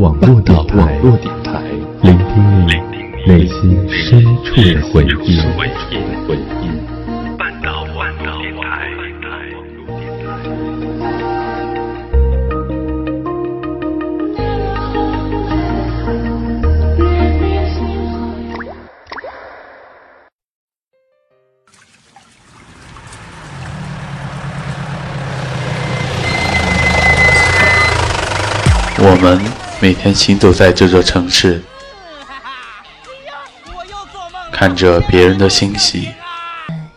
网络电台，聆听你内心深处的回忆。我们每天行走在这座城市，看着别人的欣喜。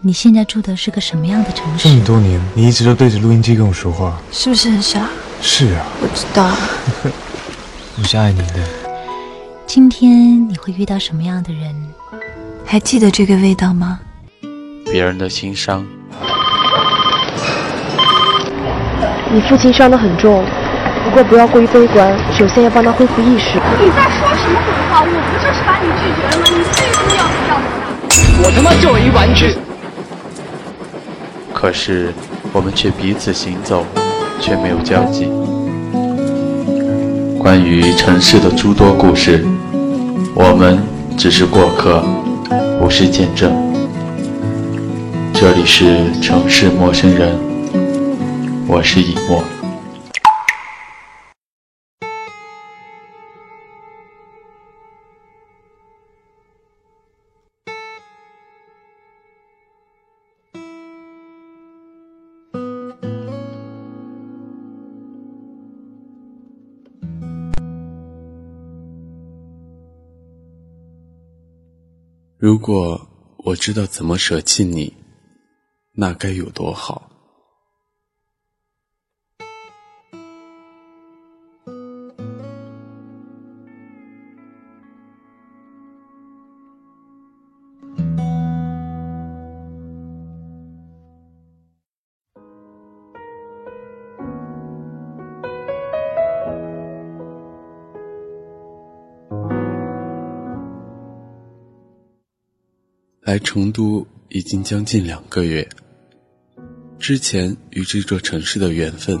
你现在住的是个什么样的城市？这么多年，你一直都对着录音机跟我说话，是不是很傻？是啊，我知道。我是爱你的。今天你会遇到什么样的人？还记得这个味道吗？别人的心伤。你父亲伤得很重。不过不要过于悲观，首先要帮他恢复意识。你在说什么鬼话？我不就是把你拒绝了吗？你最终要不要我我他妈就一玩具。可是我们却彼此行走，却没有交集。关于城市的诸多故事，我们只是过客，不是见证。这里是城市陌生人，我是以沫。如果我知道怎么舍弃你，那该有多好。来成都已经将近两个月。之前与这座城市的缘分，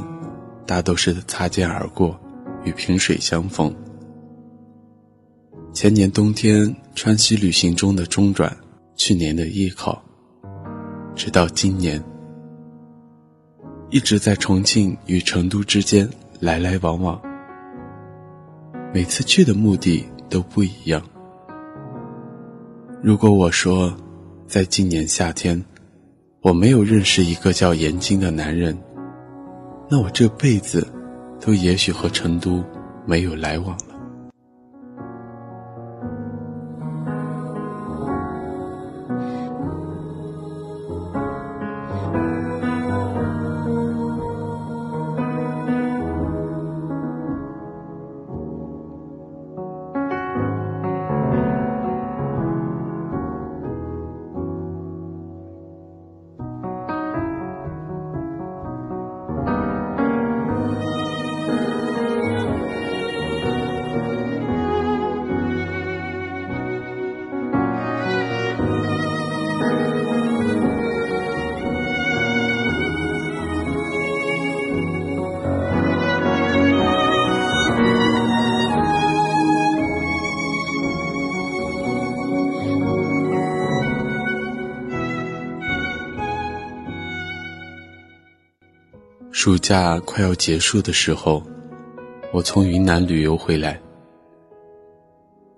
大都是擦肩而过，与萍水相逢。前年冬天川西旅行中的中转，去年的艺考，直到今年，一直在重庆与成都之间来来往往。每次去的目的都不一样。如果我说，在今年夏天，我没有认识一个叫严晶的男人，那我这辈子，都也许和成都没有来往了。暑假快要结束的时候，我从云南旅游回来。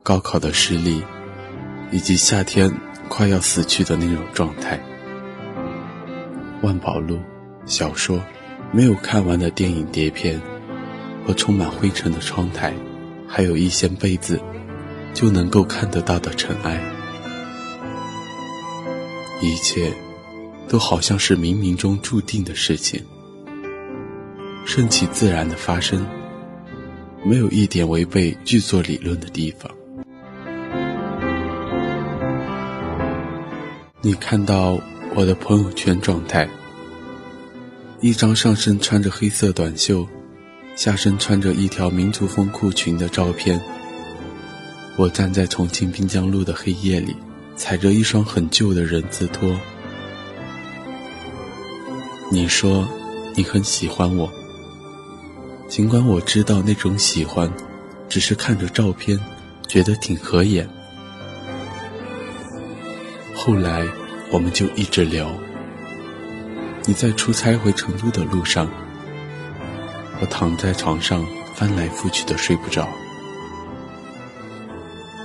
高考的失利，以及夏天快要死去的那种状态。万宝路小说，没有看完的电影碟片，和充满灰尘的窗台，还有一掀被子就能够看得到的尘埃，一切都好像是冥冥中注定的事情。顺其自然的发生，没有一点违背剧作理论的地方。你看到我的朋友圈状态，一张上身穿着黑色短袖，下身穿着一条民族风裤裙的照片。我站在重庆滨江路的黑夜里，踩着一双很旧的人字拖。你说，你很喜欢我。尽管我知道那种喜欢，只是看着照片，觉得挺合眼。后来，我们就一直聊。你在出差回成都的路上，我躺在床上翻来覆去的睡不着，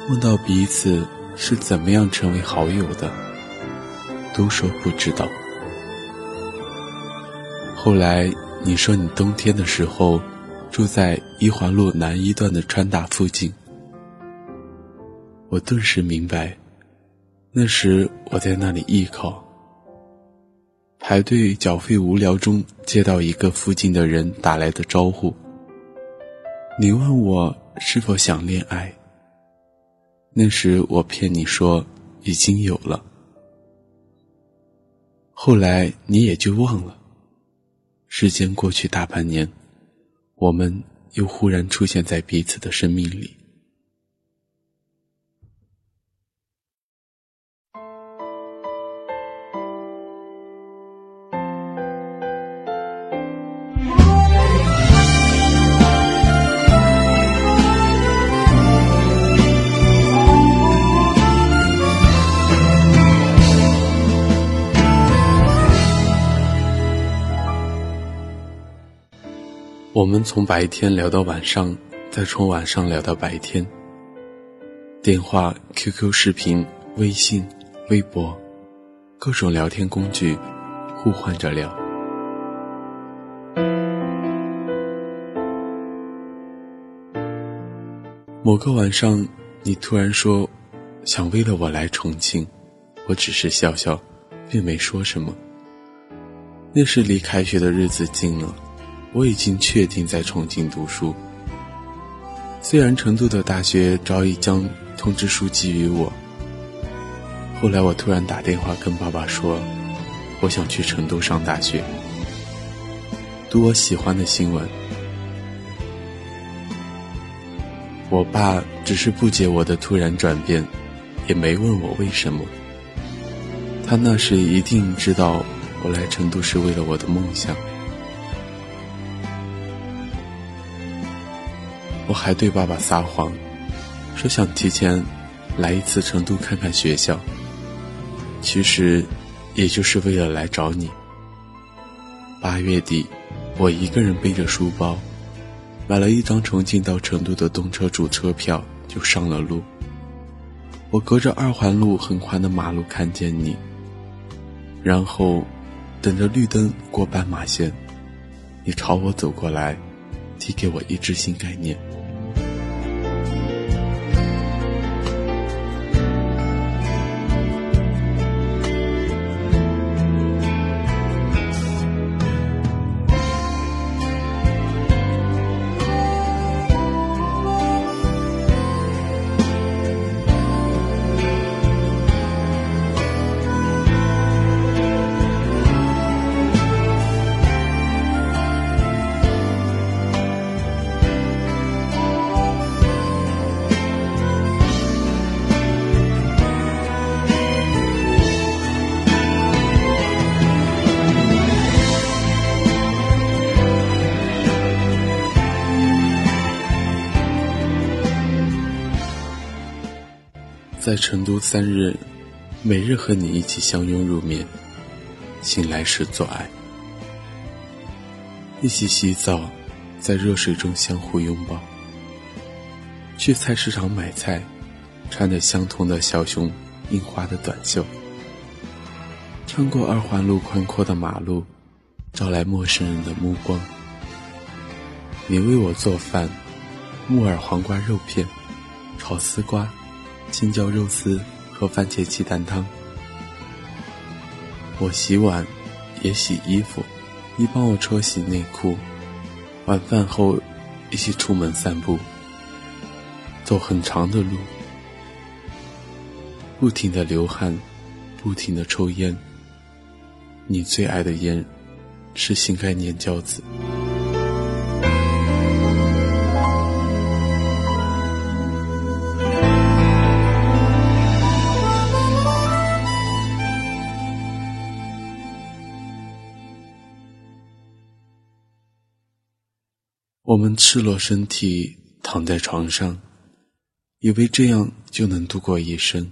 问到彼此是怎么样成为好友的，都说不知道。后来你说你冬天的时候住在一环路南一段的川大附近，我顿时明白。那时我在那里艺考，排队缴费无聊中接到一个附近的人打来的招呼。你问我是否想恋爱？那时我骗你说已经有了，后来你也就忘了。时间过去大半年，我们又忽然出现在彼此的生命里。我们从白天聊到晚上，再从晚上聊到白天。电话、QQ 视频、微信、微博，各种聊天工具，互换着聊。某个晚上，你突然说想为了我来重庆，我只是笑笑，并没说什么。那时离开学的日子近了。我已经确定在重庆读书。虽然成都的大学早已将通知书寄予我，后来我突然打电话跟爸爸说，我想去成都上大学，读我喜欢的新闻。我爸只是不解我的突然转变，也没问我为什么。他那时一定知道我来成都是为了我的梦想。我还对爸爸撒谎，说想提前来一次成都看看学校。其实，也就是为了来找你。八月底，我一个人背着书包，买了一张重庆到成都的动车主车票，就上了路。我隔着二环路很宽的马路看见你，然后等着绿灯过斑马线，你朝我走过来，递给我一支新概念。在成都三日，每日和你一起相拥入眠，醒来时做爱，一起洗澡，在热水中相互拥抱。去菜市场买菜，穿着相同的小熊印花的短袖，穿过二环路宽阔的马路，招来陌生人的目光。你为我做饭，木耳黄瓜肉片，炒丝瓜。青椒肉丝和番茄鸡蛋汤。我洗碗，也洗衣服，你帮我搓洗内裤。晚饭后，一起出门散步，走很长的路，不停的流汗，不停的抽烟。你最爱的烟，是新概念胶子。我们赤裸身体躺在床上，以为这样就能度过一生。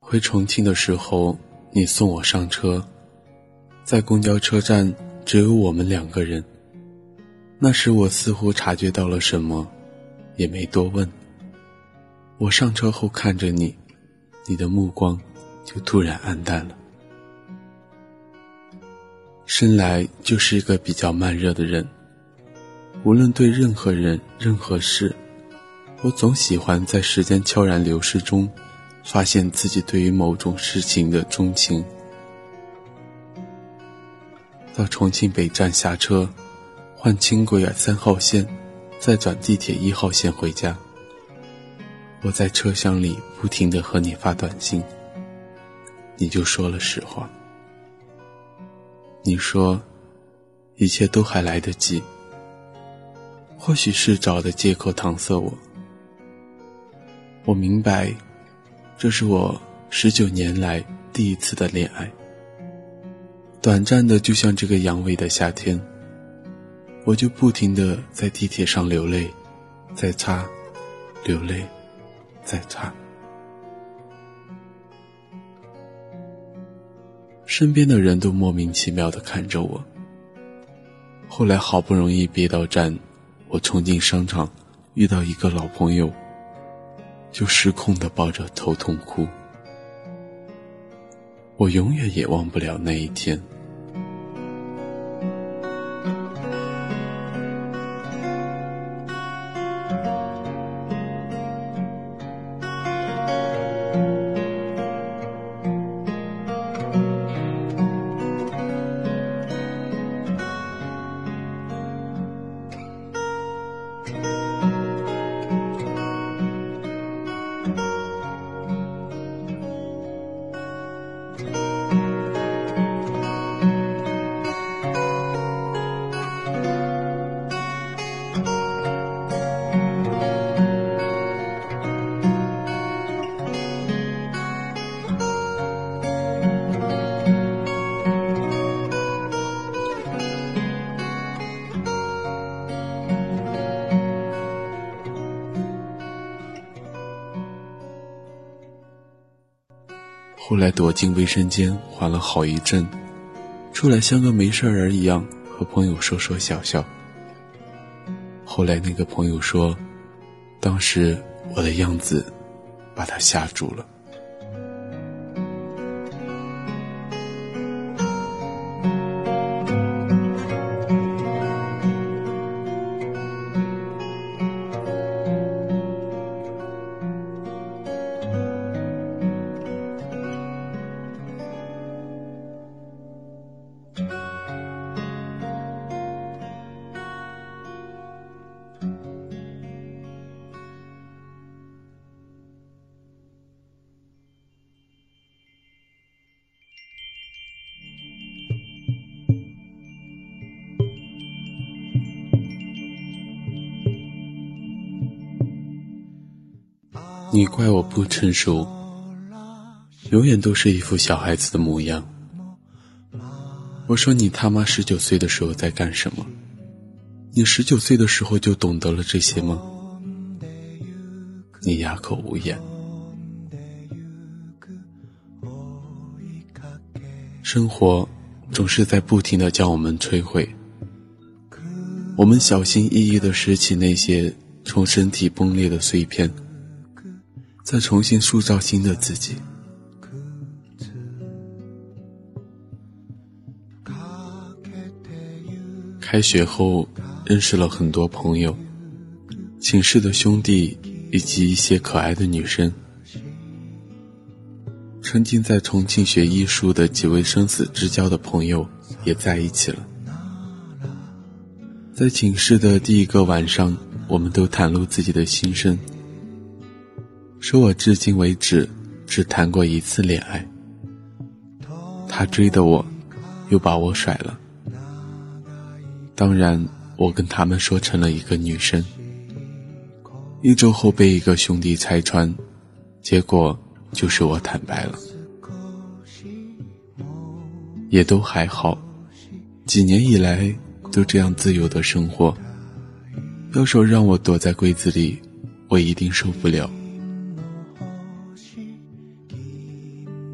回重庆的时候，你送我上车，在公交车站只有我们两个人。那时我似乎察觉到了什么，也没多问。我上车后看着你，你的目光就突然暗淡了。生来就是一个比较慢热的人，无论对任何人、任何事，我总喜欢在时间悄然流逝中。发现自己对于某种事情的钟情。到重庆北站下车，换轻轨三号线，再转地铁一号线回家。我在车厢里不停的和你发短信，你就说了实话。你说，一切都还来得及。或许是找的借口搪塞我。我明白。这是我十九年来第一次的恋爱，短暂的，就像这个阳痿的夏天。我就不停的在地铁上流泪，再擦，流泪，再擦。身边的人都莫名其妙的看着我。后来好不容易憋到站，我冲进商场，遇到一个老朋友。就失控的抱着头痛哭，我永远也忘不了那一天。后来躲进卫生间，缓了好一阵，出来像个没事人一样和朋友说说笑笑。后来那个朋友说，当时我的样子把他吓住了。你怪我不成熟，永远都是一副小孩子的模样。我说你他妈十九岁的时候在干什么？你十九岁的时候就懂得了这些吗？你哑口无言。生活总是在不停的将我们摧毁，我们小心翼翼的拾起那些从身体崩裂的碎片。再重新塑造新的自己。开学后认识了很多朋友，寝室的兄弟以及一些可爱的女生。曾经在重庆学艺术的几位生死之交的朋友也在一起了。在寝室的第一个晚上，我们都袒露自己的心声。说我至今为止只谈过一次恋爱，他追的我，又把我甩了。当然，我跟他们说成了一个女生，一周后被一个兄弟拆穿，结果就是我坦白了，也都还好。几年以来都这样自由的生活，要说让我躲在柜子里，我一定受不了。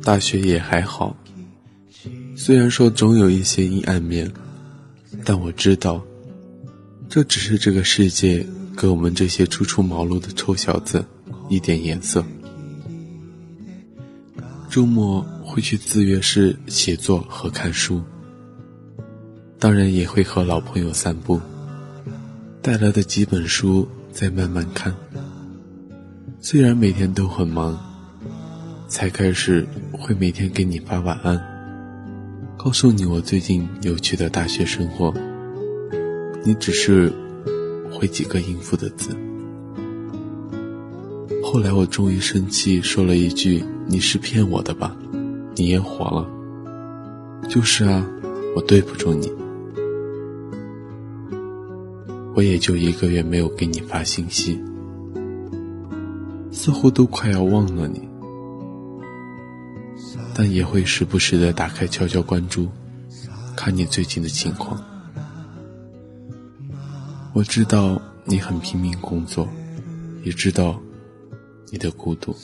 大学也还好，虽然说总有一些阴暗面，但我知道，这只是这个世界给我们这些初出茅庐的臭小子一点颜色。周末会去自乐室写作和看书。当然也会和老朋友散步，带来的几本书再慢慢看。虽然每天都很忙，才开始会每天给你发晚安，告诉你我最近有趣的大学生活。你只是回几个应付的字。后来我终于生气，说了一句：“你是骗我的吧？你也火了。”就是啊，我对不住你。我也就一个月没有给你发信息，似乎都快要忘了你，但也会时不时的打开悄悄关注，看你最近的情况。我知道你很拼命工作，也知道你的孤独。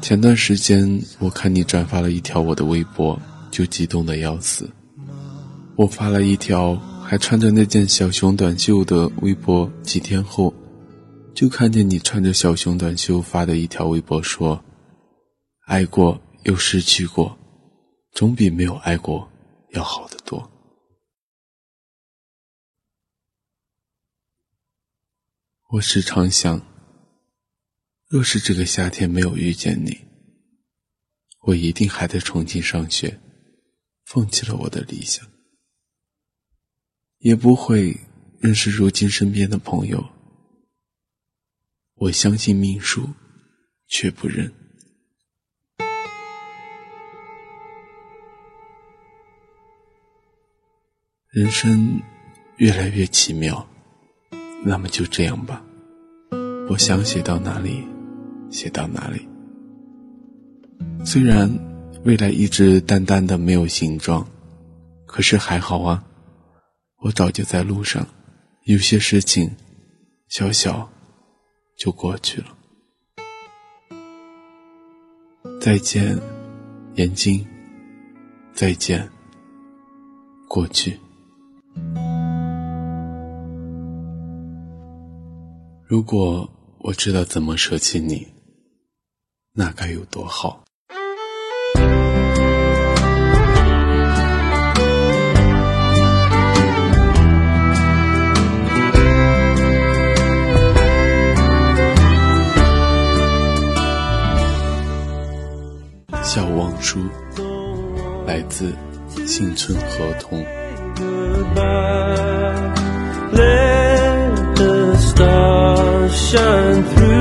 前段时间我看你转发了一条我的微博，就激动的要死。我发了一条。还穿着那件小熊短袖的微博，几天后，就看见你穿着小熊短袖发的一条微博，说：“爱过又失去过，总比没有爱过要好得多。”我时常想，若是这个夏天没有遇见你，我一定还在重庆上学，放弃了我的理想。也不会认识如今身边的朋友。我相信命数，却不认。人生越来越奇妙，那么就这样吧。我想写到哪里，写到哪里。虽然未来一直淡淡的没有形状，可是还好啊。我早就在路上，有些事情，小小就过去了。再见，眼睛。再见，过去。如果我知道怎么舍弃你，那该有多好。笑忘书，来自幸村合同。shine through